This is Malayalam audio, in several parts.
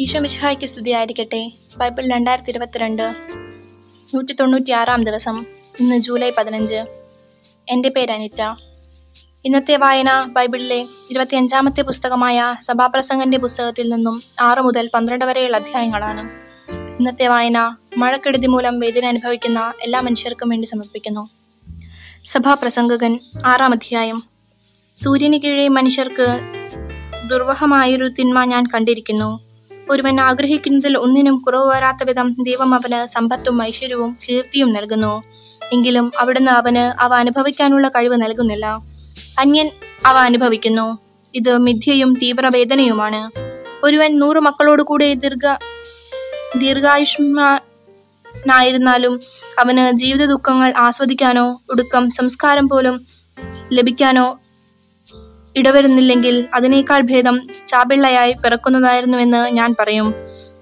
ഈശോ മിശിഹായ്ക്ക് സ്തുതിയായിരിക്കട്ടെ. ബൈബിൾ രണ്ടായിരത്തി ഇരുപത്തിരണ്ട് നൂറ്റി തൊണ്ണൂറ്റി ആറാം ദിവസം ഇന്ന് ജൂലൈ പതിനഞ്ച്. എന്റെ പേര് അനിറ്റ. ഇന്നത്തെ വായന ബൈബിളിലെ ഇരുപത്തിയഞ്ചാമത്തെ പുസ്തകമായ സഭാപ്രസംഗന്റെ പുസ്തകത്തിൽ നിന്നും ആറ് മുതൽ പന്ത്രണ്ട് വരെയുള്ള അധ്യായങ്ങളാണ്. ഇന്നത്തെ വായന മഴക്കെടുതി മൂലം വേദന അനുഭവിക്കുന്ന എല്ലാ മനുഷ്യർക്കും വേണ്ടി സമർപ്പിക്കുന്നു. സഭാപ്രസംഗകൻ ആറാം അധ്യായം. സൂര്യന് കീഴെ മനുഷ്യർക്ക് ദുർവഹമായൊരു തിന്മ ഞാൻ കണ്ടിരിക്കുന്നു. ഒരുവൻ ആഗ്രഹിക്കുന്നതിൽ ഒന്നിനും കുറവ് വരാത്ത വിധം ദൈവം അവന് സമ്പത്തും ഐശ്വര്യവും കീർത്തിയും നൽകുന്നു. എങ്കിലും അവിടുന്ന് അവന് അവ അനുഭവിക്കാനുള്ള കഴിവ് നൽകുന്നില്ല. അന്യൻ അവ അനുഭവിക്കുന്നു. ഇത് മിഥ്യയും തീവ്രവേദനയുമാണ്. ഒരുവൻ നൂറ് മക്കളോട് കൂടെ ദീർഘ ദീർഘായുഷ്മാനായിരുന്നാലും അവന് ജീവിത ദുഃഖങ്ങൾ ആസ്വദിക്കാനോ ഒടുക്കം സംസ്കാരം പോലും ലഭിക്കാനോ ഇടവരുന്നില്ലെങ്കിൽ അതിനേക്കാൾ ഭേദം ചാപിള്ളയായി പിറക്കുന്നതായിരുന്നുവെന്ന് ഞാൻ പറയും.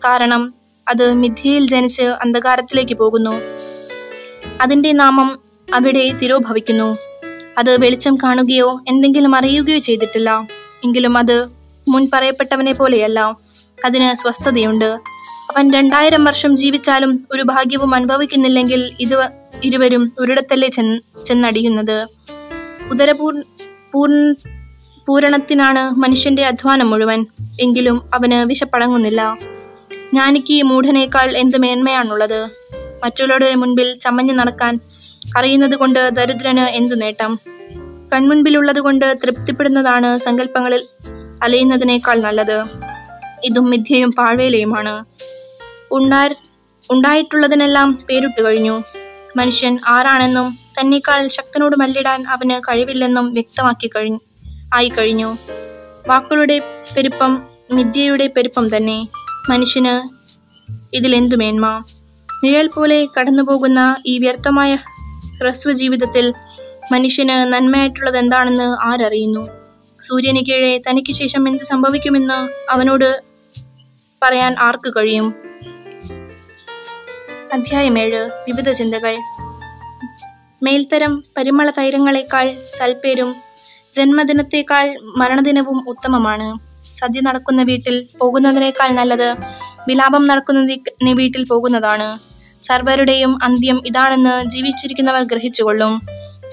കാരണം അത് മിഥ്യയിൽ ജനിച്ച് അന്ധകാരത്തിലേക്ക് പോകുന്നു. അതിന്റെ നാമം അവിടെ തിരോഭവിക്കുന്നു. അത് വെളിച്ചം കാണുകയോ എന്തെങ്കിലും അറിയുകയോ ചെയ്തിട്ടില്ല. എങ്കിലും അത് മുൻ പറയപ്പെട്ടവനെ പോലെയല്ല. അതിന് സ്വസ്ഥതയുണ്ട്. അവൻ രണ്ടായിരം വർഷം ജീവിച്ചാലും ഒരു ഭാഗ്യവും അനുഭവിക്കുന്നില്ലെങ്കിൽ ഇത് ഇരുവരും ഒരിടത്തല്ലേ ചെന്ന് ചെന്നടിയുന്നത്? ഉദരപൂർ പൂർണ പൂരണത്തിനാണ് മനുഷ്യന്റെ അധ്വാനം മുഴുവൻ. എങ്കിലും അവന് വിശപ്പടങ്ങുന്നില്ല. ജ്ഞാനിക്ക് മൂഢനേക്കാൾ എന്ത് മേന്മയാണുള്ളത്? മറ്റുള്ളവരുടെ മുൻപിൽ ചമഞ്ഞു നടക്കാൻ അറിയുന്നത് കൊണ്ട് ദരിദ്രന് എന്തു നേട്ടം? കൺമുൻപിലുള്ളത് കൊണ്ട് തൃപ്തിപ്പെടുന്നതാണ് സങ്കല്പങ്ങളിൽ അലയുന്നതിനേക്കാൾ നല്ലത്. ഇതും മിഥ്യയും പാഴ്വേലയുമാണ്. ഉണ്ടാ ഉണ്ടായിട്ടുള്ളതിനെല്ലാം പേരിട്ടു കഴിഞ്ഞു. മനുഷ്യൻ ആരാണെന്നും തന്നേക്കാൾ ശക്തനോട് മല്ലിടാൻ അവന് കഴിവില്ലെന്നും വ്യക്തമാക്കി കഴിഞ്ഞു. ആയി കഴിഞ്ഞു വാക്കുകളുടെ പെരുപ്പം മിഥ്യയുടെ പെരുപ്പം തന്നെ. മനുഷ്യന് ഇതിലെന്തു മേന്മ? നിഴൽ പോലെ കടന്നുപോകുന്ന ഈ വ്യർത്ഥമായ ഹ്രസ്വ ജീവിതത്തിൽ മനുഷ്യന് നന്മയായിട്ടുള്ളത് എന്താണെന്ന് ആരറിയുന്നു? സൂര്യന് കീഴെ തനിക്ക് ശേഷം എന്ത് സംഭവിക്കുമെന്ന് അവനോട് പറയാൻ ആർക്ക് കഴിയും? അധ്യായം ഏഴ്. വിവിധ ചിന്തകൾ. മേൽത്തരം പരിമള തൈരങ്ങളെക്കാൾ സൽപ്പേരും ജന്മദിനത്തേക്കാൾ മരണദിനവും ഉത്തമമാണ്. സദ്യ നടക്കുന്ന വീട്ടിൽ പോകുന്നതിനേക്കാൾ നല്ലത് വിലാപം നടക്കുന്ന വീട്ടിൽ പോകുന്നതാണ്. സർവരുടെയും അന്ത്യം ഇതാണെന്ന് ജീവിച്ചിരിക്കുന്നവർ ഗ്രഹിച്ചുകൊള്ളും.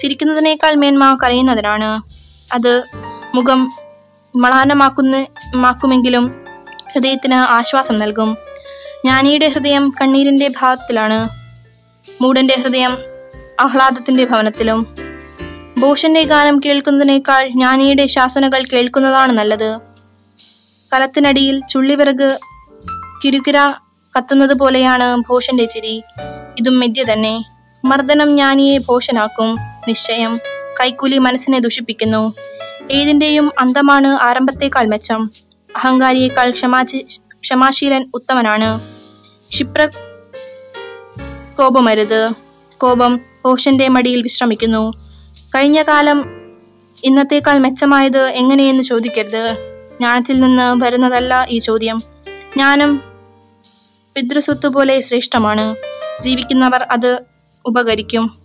ചിരിക്കുന്നതിനേക്കാൾ മേന്മ കരയുന്നതിനാണ് അത് മുഖം മളാനമാക്കുന്ന മാക്കുമെങ്കിലും ഹൃദയത്തിന് ആശ്വാസം നൽകും. ജ്ഞാനിയുടെ ഹൃദയം കണ്ണീരിന്റെ ഭാവത്തിലാണ്. മൂടന്റെ ഹൃദയം ആഹ്ലാദത്തിന്റെ ഭവനത്തിലും. ഭൂഷന്റെ ഗാനം കേൾക്കുന്നതിനേക്കാൾ ജ്ഞാനിയുടെ ശാസനകൾ കേൾക്കുന്നതാണ് നല്ലത്. കലത്തിനടിയിൽ ചുള്ളിവിറക് കിരുകിര കത്തുന്നത് പോലെയാണ് ഭൂഷന്റെ ചിരി. ഇതും മിഥ്യ തന്നെ. മർദ്ദനം ജ്ഞാനിയെ ഭോഷനാക്കും. നിശ്ചയം. കൈക്കൂലി മനസ്സിനെ ദുഷിപ്പിക്കുന്നു. ഏതിന്റെയും അന്തമാണ് ആരംഭത്തേക്കാൾ മെച്ചം. അഹങ്കാരിയേക്കാൾ ക്ഷമാചി ക്ഷമാശീലൻ ഉത്തമനാണ്. ക്ഷിപ്ര കോപമരുത്. കോപം ഭോഷന്റെ മടിയിൽ വിശ്രമിക്കുന്നു. കഴിഞ്ഞ കാലം ഇന്നത്തേക്കാൾ മെച്ചമായത് എങ്ങനെയെന്ന് ചോദിക്കരുത്. ജ്ഞാനത്തിൽ നിന്ന് വരുന്നതല്ല ഈ ചോദ്യം. ജ്ഞാനം പിതൃസ്വത്ത് പോലെ ശ്രേഷ്ഠമാണ്. ജീവിക്കുന്നവർ അത് ഉപകരിക്കും.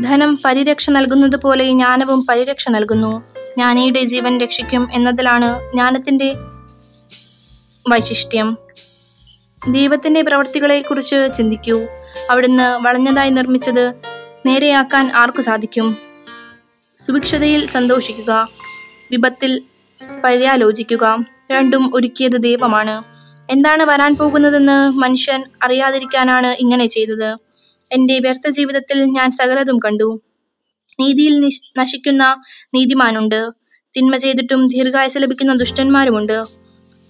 ധനം പരിരക്ഷ നൽകുന്നത് പോലെ ജ്ഞാനവും പരിരക്ഷ നൽകുന്നു. ജ്ഞാനിയുടെ ജീവൻ രക്ഷിക്കും എന്നതിലാണ് ജ്ഞാനത്തിന്റെ വൈശിഷ്ട്യം. ദൈവത്തിന്റെ പ്രവർത്തികളെ കുറിച്ച് ചിന്തിക്കൂ. അവിടുന്ന് വളഞ്ഞതായി നിർമ്മിച്ചത് നേരെയാക്കാൻ ആർക്കു സാധിക്കും? സുഭിക്ഷതയിൽ സന്തോഷിക്കുക വിപത്തിൽ പര്യാലോചിക്കുക രണ്ടും ഒരുക്കിയത് ദൈവമാണ്. എന്താണ് വരാൻ പോകുന്നതെന്ന് മനുഷ്യൻ അറിയാതിരിക്കാനാണ് ഇങ്ങനെ ചെയ്തത്. എന്റെ വ്യർത്ഥ ജീവിതത്തിൽ ഞാൻ സകലതും കണ്ടു. നീതിയിൽ നശിക്കുന്ന നീതിമാനുണ്ട്. തിന്മ ചെയ്തിട്ടും ദീർഘായുസ് ലഭിക്കുന്ന ദുഷ്ടന്മാരുമുണ്ട്.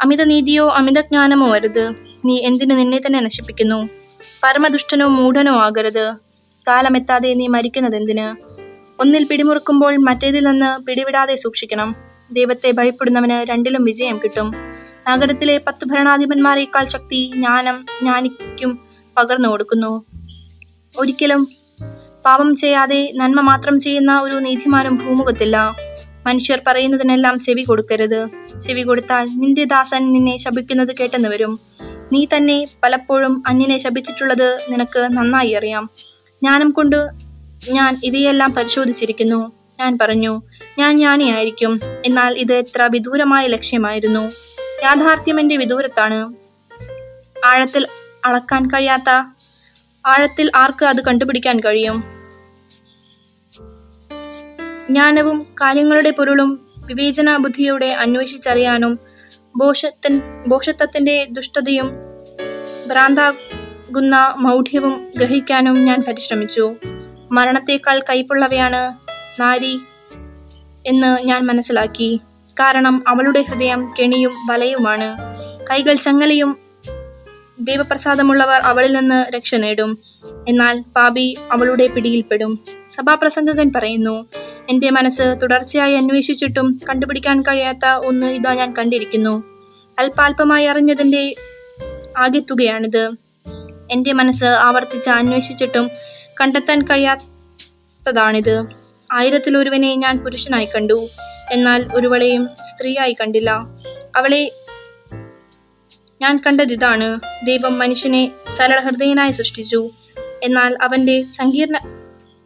അമിത നീതിയോ അമിത ജ്ഞാനമോ അരുത്. നീ എന്തിനു നിന്നെ തന്നെ നശിപ്പിക്കുന്നു? പരമദുഷ്ടനോ മൂഢനോ ആകരുത്. കാലമെത്താതെ നീ മരിക്കുന്നത് എന്തിന്? ഒന്നിൽ പിടിമുറുക്കുമ്പോൾ മറ്റേതിൽ നിന്ന് പിടിവിടാതെ സൂക്ഷിക്കണം. ദൈവത്തെ ഭയപ്പെടുന്നവന് രണ്ടിലും വിജയം കിട്ടും. നഗരത്തിലെ പത്ത് ഭരണാധിപന്മാരെക്കാൾ ശക്തി ജ്ഞാനം ജ്ഞാനിക്കും പകർന്നു കൊടുക്കുന്നു. ഒരിക്കലും പാപം ചെയ്യാതെ നന്മ മാത്രം ചെയ്യുന്ന ഒരു നീതിമാനും ഭൂമുഖത്തില്ല. മനുഷ്യർ പറയുന്നതിനെല്ലാം ചെവി കൊടുക്കരുത്. ചെവി കൊടുത്താൽ നിന്റെ ദാസൻ നിന്നെ ശപിക്കുന്നത് കേട്ടെന്ന് വരും. നീ തന്നെ പലപ്പോഴും അന്യനെ ശപിച്ചിട്ടുള്ളത് നിനക്ക് നന്നായി അറിയാം. ജ്ഞാനം കൊണ്ട് ഞാൻ ഇവയെല്ലാം പരിശോധിച്ചിരിക്കുന്നു. ഞാൻ പറഞ്ഞു ഞാൻ ജ്ഞാനിയായിരിക്കും. എന്നാൽ ഇത് എത്ര വിദൂരമായ ലക്ഷ്യമായിരുന്നു. യാഥാർത്ഥ്യം എന്റെ വിദൂരത്താണ്. ആഴത്തിൽ അളക്കാൻ കഴിയാത്ത ആഴത്തിൽ ആർക്ക് അത് കണ്ടുപിടിക്കാൻ കഴിയും? ജ്ഞാനവും കാര്യങ്ങളുടെ പൊരുളും വിവേചന ബുദ്ധിയോടെ അന്വേഷിച്ചറിയാനും ബോഷത്തൻ ബോഷത്വത്തിന്റെ ദുഷ്ടതയും ഭ്രാന്താകുന്ന മൗഢ്യവും ഗ്രഹിക്കാനും ഞാൻ പരിശ്രമിച്ചു. മരണത്തേക്കാൾ കൈപ്പുള്ളവയാണ് നാരി എന്ന് ഞാൻ മനസ്സിലാക്കി. കാരണം അവളുടെ ഹൃദയം കെണിയും വലയുമാണ്. കൈകൾ ചങ്ങലയും ദൈവപ്രസാദമുള്ളവർ അവളിൽ നിന്ന് രക്ഷ നേടും. എന്നാൽ പാപി അവളുടെ പിടിയിൽപ്പെടും. സഭാപ്രസംഗകൻ പറയുന്നു എന്റെ മനസ്സ് തുടർച്ചയായി അന്വേഷിച്ചിട്ടും കണ്ടുപിടിക്കാൻ കഴിയാത്ത ഒന്ന് ഇതാ ഞാൻ കണ്ടിരിക്കുന്നു. അല്പാൽപമായി അറിഞ്ഞതിന്റെ ആകെത്തുകയാണിത്. എന്റെ മനസ്സ് ആവർത്തിച്ച് അന്വേഷിച്ചിട്ടും കണ്ടെത്താൻ കഴിയാത്തതാണിത്. ആയിരത്തിൽ ഒരുവനെ ഞാൻ പുരുഷനായി കണ്ടു. എന്നാൽ ഒരുവളെയും സ്ത്രീയായി കണ്ടില്ല. അവളെ ഞാൻ കണ്ടത് ഇതാണ് ദൈവം മനുഷ്യനെ സരളഹൃദയനായി സൃഷ്ടിച്ചു. എന്നാൽ അവന്റെ സങ്കീർണ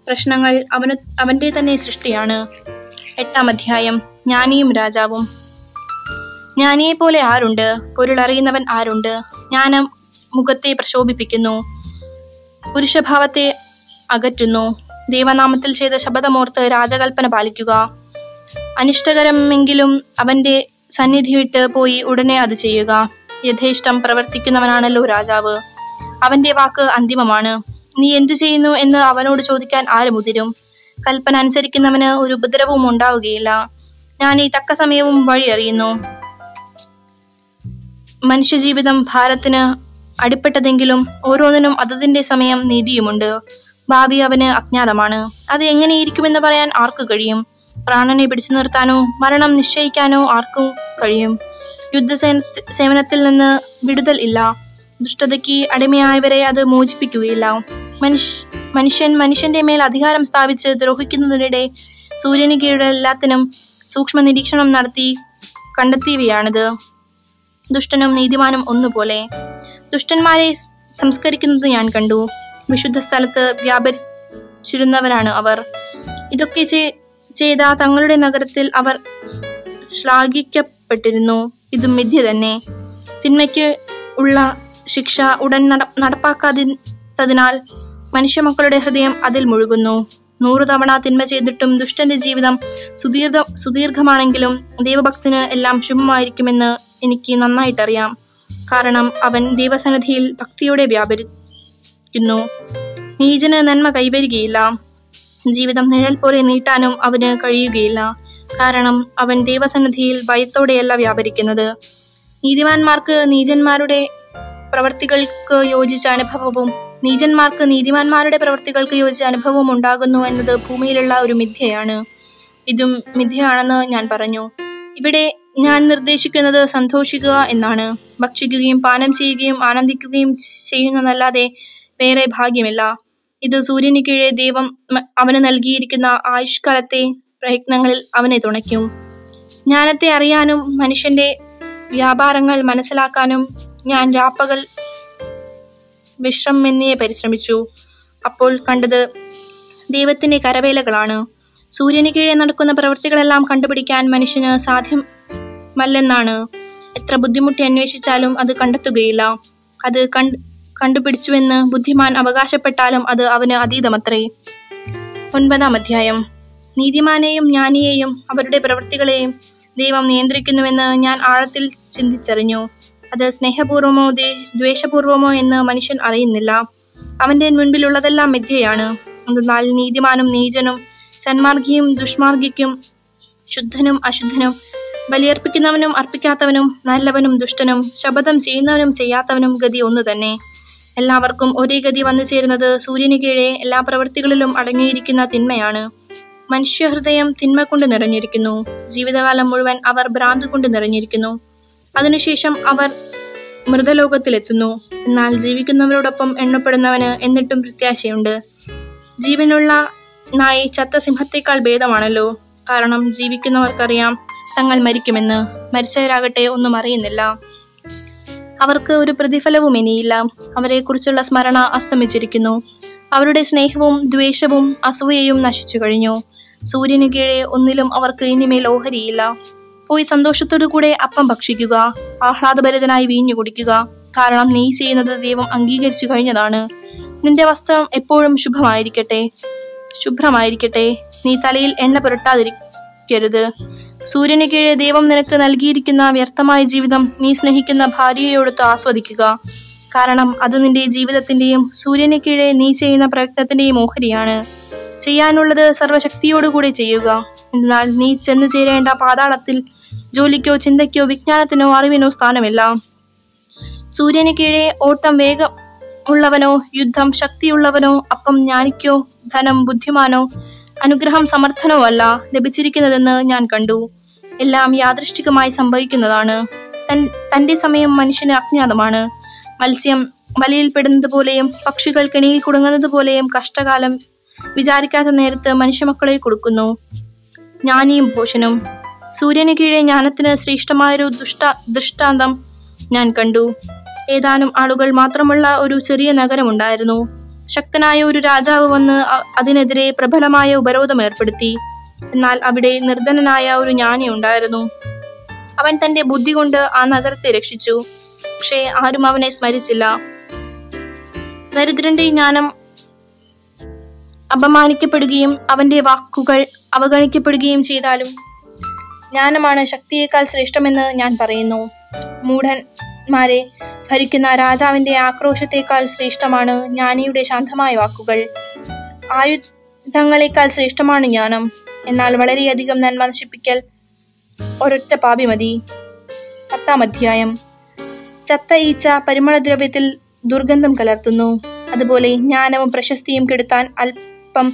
പ്രശ്നങ്ങൾ അവന് അവന്റെ തന്നെ സൃഷ്ടിയാണ്. എട്ടാം അധ്യായം. ജ്ഞാനിയും രാജാവും. ജ്ഞാനിയെ പോലെ ആരുണ്ട്? പൊരുളറിയുന്നവൻ ആരുണ്ട്? ജ്ഞാനം മുഖത്തെ പ്രശോഭിപ്പിക്കുന്നു. പുരുഷഭാവത്തെ അകറ്റുന്നു. ദേവനാമത്തിൽ ചെയ്ത ശബദമോർത്ത് രാജകൽപ്പന പാലിക്കുക. അനിഷ്ടകരമെങ്കിലും അവന്റെ സന്നിധി വിട്ട് പോയി ഉടനെ അത് ചെയ്യുക. യഥേഷ്ടം പ്രവർത്തിക്കുന്നവനാണല്ലോ രാജാവ്. അവന്റെ വാക്ക് അന്തിമമാണ്. നീ എന്തു ചെയ്യുന്നു എന്ന് അവനോട് ചോദിക്കാൻ ആരും മുതിരും. കൽപ്പന അനുസരിക്കുന്നവന് ഒരു ഉപദ്രവവും ഉണ്ടാവുകയില്ല. ഞാൻ ഈ തക്ക സമയവും വഴി അറിയുന്നു മനുഷ്യജീവിതം ഭാരത്തിന് അടിപ്പെട്ടതെങ്കിലും ഓരോന്നിനും അതതിന്റെ സമയം നീതിയുമുണ്ട്. ഭാവി അവന് അജ്ഞാതമാണ്. അത് എങ്ങനെയിരിക്കുമെന്ന് പറയാൻ ആർക്ക് കഴിയും? പ്രാണനെ പിടിച്ചു നിർത്താനോ മരണം നിശ്ചയിക്കാനോ ആർക്കും കഴിയും. യുദ്ധസേന സേവനത്തിൽ നിന്ന് വിടുതൽ ഇല്ല. ദുഷ്ടതയ്ക്ക് അടിമയായവരെ അത് മോചിപ്പിക്കുകയില്ല. മനുഷ്യ മനുഷ്യൻ മനുഷ്യന്റെ മേൽ അധികാരം സ്ഥാപിച്ച് ദ്രോഹിക്കുന്നതിനിടെ സൂര്യന് കീഴിൽ എല്ലാത്തിനും സൂക്ഷ്മ നിരീക്ഷണം നടത്തി കണ്ടെത്തിയവയാണിത്. ദുഷ്ടനും നീതിമാനും ഒന്നുപോലെ. ദുഷ്ടന്മാരെ സംസ്കരിക്കുന്നത് ഞാൻ കണ്ടു. വിശുദ്ധ സ്ഥലത്ത് വ്യാപരിച്ചിരുന്നവരാണ് അവർ. ഇതൊക്കെ ചെയ്ത തങ്ങളുടെ നഗരത്തിൽ അവർ ശ്ലാഘിക്കപ്പെട്ടിരുന്നു. ഇതും മിഥ്യ തന്നെ. തിന്മയ്ക്ക് ഉള്ള ശിക്ഷ ഉടൻ നട നടപ്പാക്കാതിനാൽ മനുഷ്യമക്കളുടെ ഹൃദയം അതിൽ മുഴുകുന്നു. നൂറു തവണ തിന്മ ചെയ്തിട്ടും ദുഷ്ടന്റെ ജീവിതം സുദീർഘ സുദീർഘമാണെങ്കിലും ദൈവഭക്തന് എല്ലാം ശുഭമായിരിക്കുമെന്ന് എനിക്ക് നന്നായിട്ടറിയാം. കാരണം അവൻ ദൈവസന്നിധിയിൽ ഭക്തിയോടെ വ്യാപരിക്കുന്നു. നീചന് നന്മ കൈവരികയില്ല. ജീവിതം നിഴൽ പോലെ നീട്ടാനും അവന് കഴിയുകയില്ല. കാരണം അവൻ ദൈവസന്നിധിയിൽ ഭയത്തോടെയല്ല വ്യാപരിക്കുന്നത്. നീതിമാന്മാർക്ക് നീചന്മാരുടെ പ്രവർത്തികൾക്ക് യോജിച്ച അനുഭവവും നീചന്മാർക്ക് നീതിമാന്മാരുടെ പ്രവർത്തികൾക്ക് യോജിച്ച അനുഭവവും ഉണ്ടാകുന്നു എന്നത് ഭൂമിയിലുള്ള ഒരു മിഥ്യയാണ്. ഇതും മിഥ്യയാണെന്ന് ഞാൻ പറഞ്ഞു. ഇവിടെ ഞാൻ നിർദ്ദേശിക്കുന്നത് സന്തോഷിക്കുക എന്നാണ്. ഭക്ഷിക്കുകയും പാനം ചെയ്യുകയും ആനന്ദിക്കുകയും ചെയ്യുന്നതല്ലാതെ വേറെ ഭാഗ്യമില്ല. ഇത് സൂര്യന് കീഴെ ദൈവം അവന് നൽകിയിരിക്കുന്ന ആയുഷ്കാലത്തെ പ്രയത്നങ്ങളിൽ അവനെ തുണയ്ക്കും. ജ്ഞാനത്തെ അറിയാനും മനുഷ്യന്റെ വ്യാപാരങ്ങൾ മനസ്സിലാക്കാനും ഞാൻ രാപ്പകൽ വിശ്രമെന്നിയെ പരിശ്രമിച്ചു. അപ്പോൾ കണ്ടത് ദൈവത്തിന്റെ കരവേലകളാണ്. സൂര്യന് കീഴെ നടക്കുന്ന പ്രവൃത്തികളെല്ലാം കണ്ടുപിടിക്കാൻ മനുഷ്യന് സാധ്യമല്ലെന്നാണ് എത്ര ബുദ്ധിമുട്ടി അന്വേഷിച്ചാലും അത് കണ്ടെത്തുകയില്ല. അത് കണ്ട് കണ്ടുപിടിച്ചുവെന്ന് ബുദ്ധിമാൻ അവകാശപ്പെട്ടാലും അത് അവന് അതീതമത്രേ. ഒൻപതാം അധ്യായം. നീതിമാനെയും ജ്ഞാനിയെയും അവരുടെ പ്രവൃത്തികളെയും ദൈവം നിയന്ത്രിക്കുന്നുവെന്ന് ഞാൻ ആഴത്തിൽ ചിന്തിച്ചറിഞ്ഞു. അത് സ്നേഹപൂർവമോ ദ്വേഷപൂർവമോ എന്ന് മനുഷ്യൻ അറിയുന്നില്ല. അവന്റെ മുൻപിലുള്ളതെല്ലാം മിഥ്യയാണ്. എന്നാൽ നീതിമാനും നീചനും സന്മാർഗിയും ദുഷ്മാർഗിക്കും ശുദ്ധനും അശുദ്ധനും ബലിയർപ്പിക്കുന്നവനും അർപ്പിക്കാത്തവനും നല്ലവനും ദുഷ്ടനും ശപഥം ചെയ്യുന്നവനും ചെയ്യാത്തവനും ഗതി ഒന്നു തന്നെ. എല്ലാവർക്കും ഒരേ ഗതി വന്നു ചേരുന്നത് സൂര്യന് കീഴെ എല്ലാ പ്രവൃത്തികളിലും അടങ്ങിയിരിക്കുന്ന തിന്മയാണ്. മനുഷ്യഹൃദയം തിന്മ കൊണ്ട് നിറഞ്ഞിരിക്കുന്നു. ജീവിതകാലം മുഴുവൻ അവർ ഭ്രാന്ത് കൊണ്ട് നിറഞ്ഞിരിക്കുന്നു. അതിനുശേഷം അവർ മൃതലോകത്തിലെത്തുന്നു. എന്നാൽ ജീവിക്കുന്നവരോടൊപ്പം എണ്ണപ്പെടുന്നവന് എന്നിട്ടും പ്രത്യാശയുണ്ട്. ജീവനുള്ള നായി ചത്ത സിംഹത്തേക്കാൾ ഭേദമാണല്ലോ. കാരണം ജീവിക്കുന്നവർക്കറിയാം തങ്ങൾ മരിക്കുമെന്ന് മരിച്ചവരാകട്ടെ ഒന്നും അറിയുന്നില്ല. അവർക്ക് ഒരു പ്രതിഫലവും ഇനിയില്ല. അവരെക്കുറിച്ചുള്ള സ്മരണ അസ്തമിച്ചിരിക്കുന്നു. അവരുടെ സ്നേഹവും ദ്വേഷവും അസൂയയും നശിച്ചു കഴിഞ്ഞു. സൂര്യന് കീഴെ ഒന്നിലും അവർക്ക് ഇനിമേൽ ഓഹരിയില്ല. പോയി സന്തോഷത്തോടു കൂടെ അപ്പം ഭക്ഷിക്കുക. ആഹ്ലാദഭരിതനായി വീഞ്ഞു കുടിക്കുക. കാരണം നീ ചെയ്യുന്നത് ദൈവം അംഗീകരിച്ചു കഴിഞ്ഞതാണ്. നിന്റെ വസ്ത്രം എപ്പോഴും ശുഭമായിരിക്കട്ടെ. ശുഭ്രമായിരിക്കട്ടെ. നീ തലയിൽ എണ്ണ പുരട്ടാതിരിക്കരുത് സൂര്യന് കീഴെ ദൈവം നിനക്ക് നൽകിയിരിക്കുന്ന വ്യർത്ഥമായ ജീവിതം നീ സ്നേഹിക്കുന്ന ഭാര്യയോടൊത്ത് ആസ്വദിക്കുക. കാരണം അത് നിന്റെ ജീവിതത്തിന്റെയും സൂര്യന് കീഴെ നീ ചെയ്യുന്ന പ്രയത്നത്തിന്റെയും ഓഹരിയാണ്. ചെയ്യാനുള്ളത് സർവശക്തിയോടുകൂടി ചെയ്യുക. എന്നാൽ നീ ചെന്നു ചേരേണ്ട പാതാളത്തിൽ ജോലിക്കോ ചിന്തയ്ക്കോ വിജ്ഞാനത്തിനോ അറിവിനോ സ്ഥാനമില്ല. സൂര്യന് കീഴെ ഓട്ടം വേഗം ഉള്ളവനോ യുദ്ധം ശക്തിയുള്ളവനോ അപ്പം ജ്ഞാനിക്കോ ധനം ബുദ്ധിമാനോ അനുഗ്രഹം സമർത്ഥനവുമല്ല ലഭിച്ചിരിക്കുന്നതെന്ന് ഞാൻ കണ്ടു. എല്ലാം യാദൃഷ്ടികമായി സംഭവിക്കുന്നതാണ്. തന്റെ സമയം മനുഷ്യന് അജ്ഞാതമാണ്. മത്സ്യം വലയിൽ പെടുന്നത് പോലെയും പക്ഷികൾ കെണിയിൽ കുടുങ്ങുന്നത് പോലെയും കഷ്ടകാലം വിചാരിക്കാത്ത നേരത്ത് മനുഷ്യമക്കളെ കൊടുക്കുന്നു. ജ്ഞാനിയും ഭൂഷനും. സൂര്യന് കീഴെ ജ്ഞാനത്തിന് ശ്രേഷ്ഠമായൊരു ദുഷ്ട ദൃഷ്ടാന്തം ഞാൻ കണ്ടു. ഏതാനും ആളുകൾ മാത്രമുള്ള ഒരു ചെറിയ നഗരമുണ്ടായിരുന്നു. ശക്തനായ ഒരു രാജാവ് വന്ന് അതിനെതിരെ പ്രബലമായ ഉപരോധം ഏർപ്പെടുത്തി. എന്നാൽ അവിടെ നിർധനനായ ഒരു ജ്ഞാനി ഉണ്ടായിരുന്നു. അവൻ തന്റെ ബുദ്ധി കൊണ്ട് ആ നഗരത്തെ രക്ഷിച്ചു. പക്ഷേ ആരും അവനെ സ്മരിച്ചില്ല. ദരിദ്രന്റെ ജ്ഞാനം അപമാനിക്കപ്പെടുകയും അവന്റെ വാക്കുകൾ അവഗണിക്കപ്പെടുകയും ചെയ്താലും ജ്ഞാനമാണ് ശക്തിയേക്കാൾ ശ്രേഷ്ഠമെന്ന് ഞാൻ പറയുന്നു. മൂഢന്മാരെ ഭരിക്കുന്ന രാജാവിന്റെ ആക്രോശത്തേക്കാൾ ശ്രേഷ്ഠമാണ് ജ്ഞാനിയുടെ ശാന്തമായ വാക്കുകൾ. ആയുധങ്ങളെക്കാൾ ശ്രേഷ്ഠമാണ് ജ്ഞാനം. എന്നാൽ വളരെയധികം നന്മ നശിപ്പിക്കൽ ഒരൊറ്റ പാപി മതി. പത്താം അധ്യായം. ചത്ത ഈച്ച പരിമളദ്രവ്യത്തിൽ ദുർഗന്ധം കലർത്തുന്നു. അതുപോലെ ജ്ഞാനവും പ്രശസ്തിയും കെടുത്താൻ അല്പം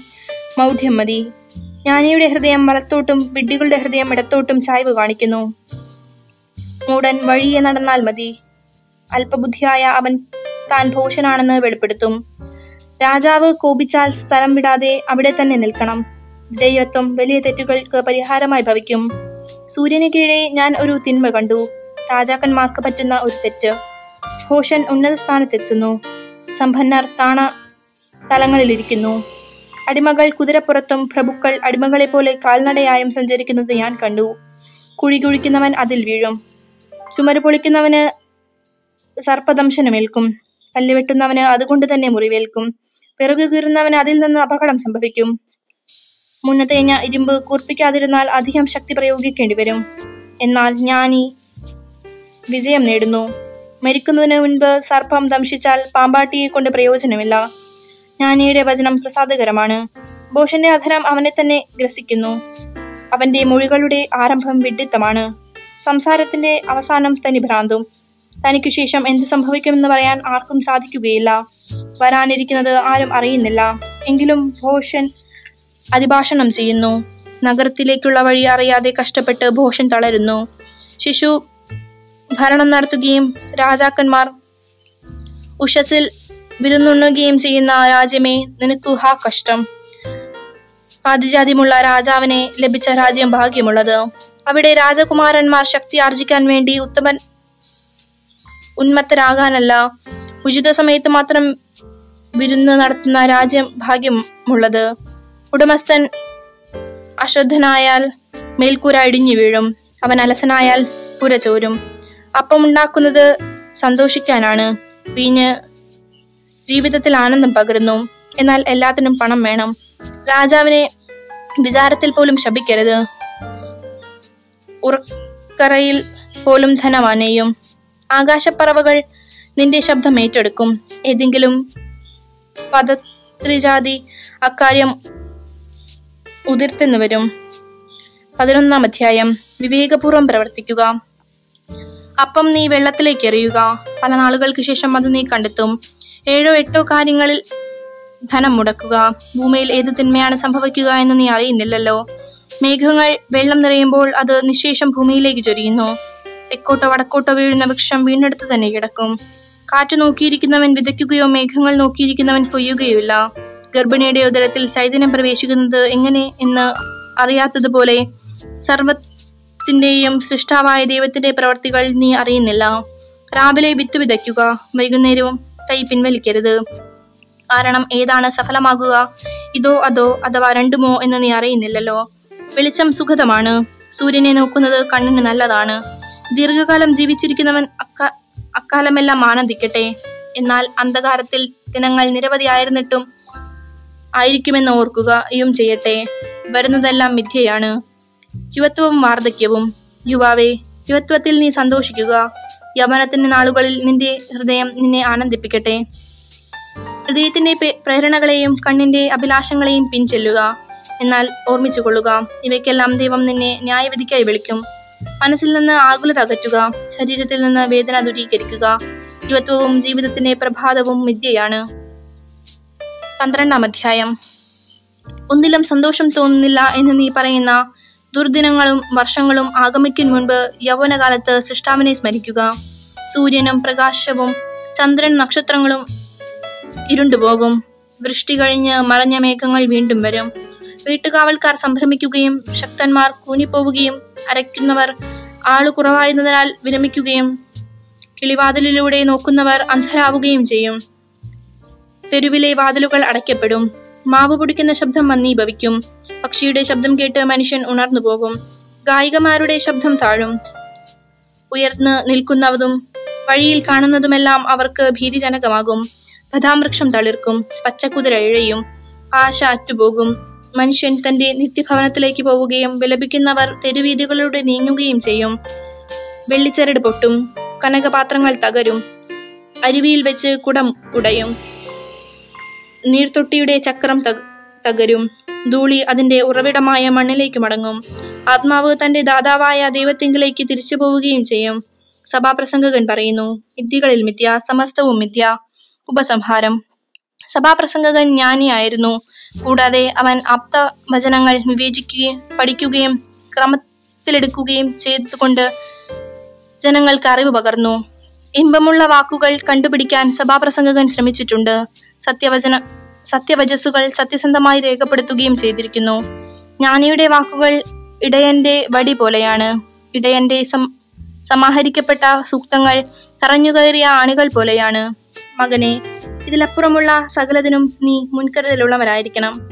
മൗഢ്യം മതി. ജ്ഞാനിയുടെ ഹൃദയം വലത്തോട്ടും വിഡ്ഢികളുടെ ഹൃദയം ഇടത്തോട്ടും ചായ്വ് കാണിക്കുന്നു. മൂടൻ വഴിയെ നടന്നാൽ മതി. അല്പബുദ്ധിയായ അവൻ താൻ ഭോഷനാണെന്ന് വെളിപ്പെടുത്തും. രാജാവ് കോപിച്ചാൽ സ്ഥലം വിടാതെ അവിടെ തന്നെ നിൽക്കണം. വിധേയത്വം വലിയ തെറ്റുകൾക്ക് പരിഹാരമായി ഭവിക്കും. സൂര്യന് കീഴെ ഞാൻ ഒരു തിന്മ കണ്ടു. രാജാക്കന്മാർക്ക് പറ്റുന്ന ഒരു തെറ്റ്. ഭോഷൻ ഉന്നത സ്ഥാനത്തെത്തുന്നു. സമ്പന്നർ താണ തലങ്ങളിലിരിക്കുന്നു. അടിമകൾ കുതിരപ്പുറത്തും പ്രഭുക്കൾ അടിമകളെ പോലെ കാൽനടയായും സഞ്ചരിക്കുന്നത് ഞാൻ കണ്ടു. കുഴി കുഴിക്കുന്നവൻ അതിൽ വീഴും. ചുമര് പൊളിക്കുന്നവന് സർപ്പദംശനമേൽക്കും. കല്ലുവെട്ടുന്നവന് അതുകൊണ്ട് തന്നെ മുറിവേൽക്കും. പിറകു കീറുന്നവന് അതിൽ നിന്ന് അപകടം സംഭവിക്കും. മുന്നത്തേഞ്ഞ ഇരുമ്പ് കൂർപ്പിക്കാതിരുന്നാൽ അധികം ശക്തി പ്രയോഗിക്കേണ്ടി വരും എന്നാൽ ജ്ഞാനി വിജയം നേടുന്നു. മരിക്കുന്നതിന് മുൻപ് സർപ്പം ദംശിച്ചാൽ പാമ്പാട്ടിയെ കൊണ്ട് പ്രയോജനമില്ല. ജ്ഞാനിയുടെ വചനം പ്രസാദകരമാണ്. ബോഷന്റെ അധരം അവനെ തന്നെ ഗ്രസിക്കുന്നു. അവന്റെ മൊഴികളുടെ ആരംഭം വിഡിത്തമാണ് സംസാരത്തിന്റെ അവസാനം തനി ഭ്രാന്തും തനിക്കു ശേഷം എന്ത് സംഭവിക്കുമെന്ന് പറയാൻ ആർക്കും സാധിക്കുകയില്ല. വരാനിരിക്കുന്നത് ആരും അറിയുന്നില്ല. എങ്കിലും ഭോഷൻ അതിഭാഷണം ചെയ്യുന്നു. നഗരത്തിലേക്കുള്ള വഴി അറിയാതെ കഷ്ടപ്പെട്ട് ഭോഷൻ തളരുന്നു. ശിശു ഭരണം നടത്തുകയും രാജാക്കന്മാർ ഉഷസിൽ വിരുന്നുണ്ണുകയും ചെയ്യുന്ന രാജ്യമേ നിനക്കു ഹാ കഷ്ടം. ആദിജാതിമുള്ള രാജാവിനെ ലഭിച്ച രാജ്യം ഭാഗ്യമുള്ളത്. അവിടെ രാജകുമാരന്മാർ ശക്തി ആർജിക്കാൻ വേണ്ടി ഉത്തമൻ ഉന്മത്തരാകാനല്ല. ഉചിത സമയത്ത് മാത്രം വിരുന്ന് നടത്തുന്ന രാജ്യം ഭാഗ്യമുള്ളത് ഉടമസ്ഥൻ അശ്രദ്ധനായാൽ മേൽക്കൂര ഇടിഞ്ഞു വീഴും. അവൻ അലസനായാൽ പുര ചോരും. അപ്പം ഉണ്ടാക്കുന്നത് സന്തോഷിക്കാനാണ്. വീഞ്ഞ് ജീവിതത്തിൽ ആനന്ദം പകരുന്നു. എന്നാൽ എല്ലാത്തിനും പണം വേണം. രാജാവിനെ വിചാരത്തിൽ പോലും ശപിക്കരുത്. ഉറക്കറയിൽ പോലും ധനവാനെയും ആകാശപ്പറവകൾ നിന്റെ ശബ്ദം ഏറ്റെടുക്കും. ഏതെങ്കിലും പദത്രിജാതി അക്കാര്യം ഉതിർത്തെന്നു വരും. പതിനൊന്നാം അധ്യായം. വിവേകപൂർവം പ്രവർത്തിക്കുക. അപ്പം നീ വെള്ളത്തിലേക്ക് എറിയുക. പല നാളുകൾക്ക് ശേഷം അത് നീ കണ്ടെത്തും. ഏഴോ എട്ടോ കാര്യങ്ങളിൽ ധനം മുടക്കുക. ഭൂമിയിൽ ഏത് തിന്മയാണ് സംഭവിക്കുക എന്ന് നീ അറിയുന്നില്ലല്ലോ. മേഘങ്ങൾ വെള്ളം നിറയുമ്പോൾ അത് നിശേഷം ഭൂമിയിലേക്ക് ചൊരിയുന്നു. തെക്കോട്ടോ വടക്കോട്ടോ വീഴുന്ന വൃക്ഷം വീണ്ടെടുത്ത് തന്നെ കിടക്കും. കാറ്റ് നോക്കിയിരിക്കുന്നവൻ വിതയ്ക്കുകയോ മേഘങ്ങൾ നോക്കിയിരിക്കുന്നവൻ കൊയ്യുകയുമില്ല ഗർഭിണിയുടെ ഉദരത്തിൽ ചൈതന്യം പ്രവേശിക്കുന്നത് എങ്ങനെ എന്ന് അറിയാത്തതുപോലെ സർവത്തിന്റെയും സൃഷ്ടാവായ ദൈവത്തിന്റെ പ്രവർത്തികൾ നീ അറിയുന്നില്ല. രാവിലെ വിത്ത് വിതയ്ക്കുക വൈകുന്നേരവും കൈ പിൻവലിക്കരുത്. കാരണം ഏതാണ് സഫലമാകുക? ഇതോ അതോ അഥവാ രണ്ടുമോ എന്ന് നീ അറിയുന്നില്ലല്ലോ. വെളിച്ചം സുഖതമാണ്. സൂര്യനെ നോക്കുന്നത് കണ്ണിന് നല്ലതാണ്. ദീർഘകാലം ജീവിച്ചിരിക്കുന്നവൻ അക്ക അക്കാലമെല്ലാം ആനന്ദിക്കട്ടെ. എന്നാൽ അന്ധകാരത്തിൽ ദിനങ്ങൾ നിരവധിയായിരുന്നിട്ടും ആയിരിക്കുമെന്ന് ഓർക്കുകയും ചെയ്യട്ടെ. വരുന്നതെല്ലാം മിഥ്യയാണ്. യുവത്വവും വാർദ്ധക്യവും. യുവാവേ യുവത്വത്തിൽ നീ സന്തോഷിക്കുക. യവനത്തിന്റെ നാളുകളിൽ നിന്റെ ഹൃദയം നിന്നെ ആനന്ദിപ്പിക്കട്ടെ. ഹൃദയത്തിന്റെ പ്രേരണകളെയും കണ്ണിന്റെ അഭിലാഷങ്ങളെയും പിൻചെല്ലുക. എന്നാൽ ഓർമ്മിച്ചുകൊള്ളുക ഇവയ്ക്കെല്ലാം ദൈവം നിന്നെ ന്യായവിധിക്കായി വിളിക്കും. മനസ്സിൽ നിന്ന് ആകുലത അകറ്റുക ശരീരത്തിൽ നിന്ന് വേദന ദൂരീകരിക്കുക. യുവത്വവും ജീവിതത്തിന്റെ പ്രഭാതവും വിദ്യയാണ്. പന്ത്രണ്ടാം അധ്യായം. ഒന്നിലും സന്തോഷം തോന്നുന്നില്ല എന്ന് നീ പറയുന്ന ദുർദിനങ്ങളും വർഷങ്ങളും ആഗമിക്കും മുൻപ് യൗവനകാലത്ത് സൃഷ്ടാവിനെ സ്മരിക്കുക. സൂര്യനും പ്രകാശവും ചന്ദ്രൻ നക്ഷത്രങ്ങളും ഇരുണ്ടുപോകും. വൃഷ്ടി കഴിഞ്ഞ് മറഞ്ഞ മേഘങ്ങൾ വീണ്ടും വരും. വീട്ടുകാവൽക്കാർ സംഭ്രമിക്കുകയും ശക്തന്മാർ കൂനിപ്പോവുകയും അരയ്ക്കുന്നവർ ആളു കുറവായതിനാൽ വിരമിക്കുകയും കിളിവാതിലിലൂടെ നോക്കുന്നവർ അന്ധരാവുകയും ചെയ്യും. തെരുവിലെ വാതിലുകൾ അടയ്ക്കപ്പെടും. മാവ് പൊടിക്കുന്ന ശബ്ദം മന്ദീഭവിക്കും. പക്ഷിയുടെ ശബ്ദം കേട്ട് മനുഷ്യൻ ഉണർന്നു പോകും. ഗായികമാരുടെ ശബ്ദം താഴും. ഉയർന്ന് നിൽക്കുന്നതും വഴിയിൽ കാണുന്നതുമെല്ലാം അവർക്ക് ഭീതിജനകമാകും. ബദാം വൃക്ഷം തളിർക്കും. പച്ചക്കുതിര ഇഴയും. ആശ അറ്റുപോകും. മനുഷ്യൻ തന്റെ നിത്യഭവനത്തിലേക്ക് പോവുകയും വിലപിക്കുന്നവർ തെരുവീതികളിലൂടെ നീങ്ങുകയും ചെയ്യും. വെള്ളിച്ചരട് പൊട്ടും കനകപാത്രങ്ങൾ തകരും അരുവിയിൽ വെച്ച് കുടം ഉടയും. നീർത്തൊട്ടിയുടെ ചക്രം തക- തകരും. ധൂളി അതിന്റെ ഉറവിടമായ മണ്ണിലേക്ക് മടങ്ങും. ആത്മാവ് തന്റെ ദാതാവായ ദൈവത്തിങ്കിലേക്ക് തിരിച്ചു പോവുകയും ചെയ്യും. സഭാപ്രസംഗകൻ പറയുന്നു മിഥ്യകളിൽ മിഥ്യ സമസ്തവും മിഥ്യ. ഉപസംഹാരം. സഭാപ്രസംഗകൻ ജ്ഞാനിയായിരുന്നു. കൂടാതെ അവൻ ആപ്ത വചനങ്ങൾ വിവേചിക്കുകയും പഠിക്കുകയും ക്രമത്തിലെടുക്കുകയും ചെയ്തുകൊണ്ട് ജനങ്ങൾക്ക് അറിവ് പകർന്നു. ഇമ്പമുള്ള വാക്കുകൾ കണ്ടുപിടിക്കാൻ സഭാപ്രസംഗകൻ ശ്രമിച്ചിട്ടുണ്ട്. സത്യവചന സത്യവചസ്സുകൾ സത്യസന്ധമായി രേഖപ്പെടുത്തുകയും ചെയ്തിരിക്കുന്നു. ജ്ഞാനിയുടെ വാക്കുകൾ ഇടയന്റെ വടി പോലെയാണ്. ഇടയന്റെ സമാഹരിക്കപ്പെട്ട സൂക്തങ്ങൾ തറഞ്ഞുകയറിയ ആണികൾ പോലെയാണ്. മകനെ ഇതിലപ്പുറമുള്ള സകലതിനും നീ മുൻകരുതലുള്ളവരായിരിക്കണം.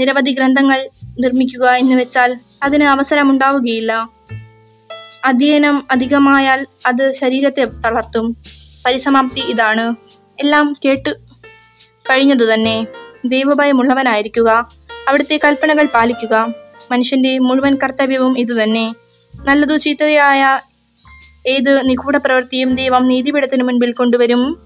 നിരവധി ഗ്രന്ഥങ്ങൾ നിർമ്മിക്കുക എന്ന് വെച്ചാൽ അതിന് അവസരമുണ്ടാവുകയില്ല. അധ്യയനം അധികമായാൽ അത് ശരീരത്തെ തളർത്തും. പരിസമാപ്തി ഇതാണ്. എല്ലാം കേട്ട് കഴിഞ്ഞതു തന്നെ ദൈവഭയമുള്ളവനായിരിക്കുക. അവിടുത്തെ കൽപ്പനകൾ പാലിക്കുക. മനുഷ്യന്റെ മുഴുവൻ കർത്തവ്യവും ഇതുതന്നെ. നല്ലതു ചീത്തയായ ഏത് നിഗൂഢ പ്രവൃത്തിയും ദൈവം നീതിപീഠത്തിനു മുൻപിൽ കൊണ്ടുവരും.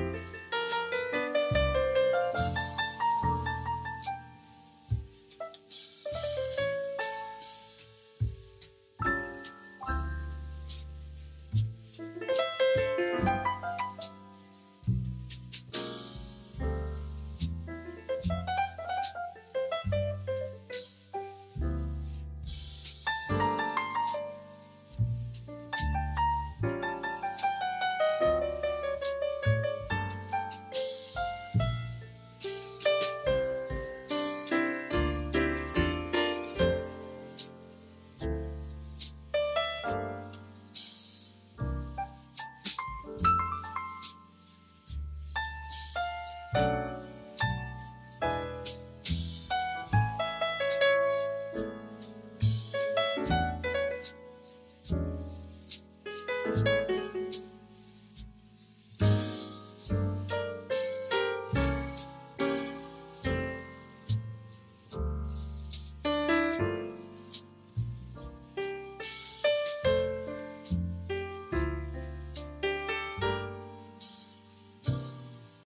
Bye.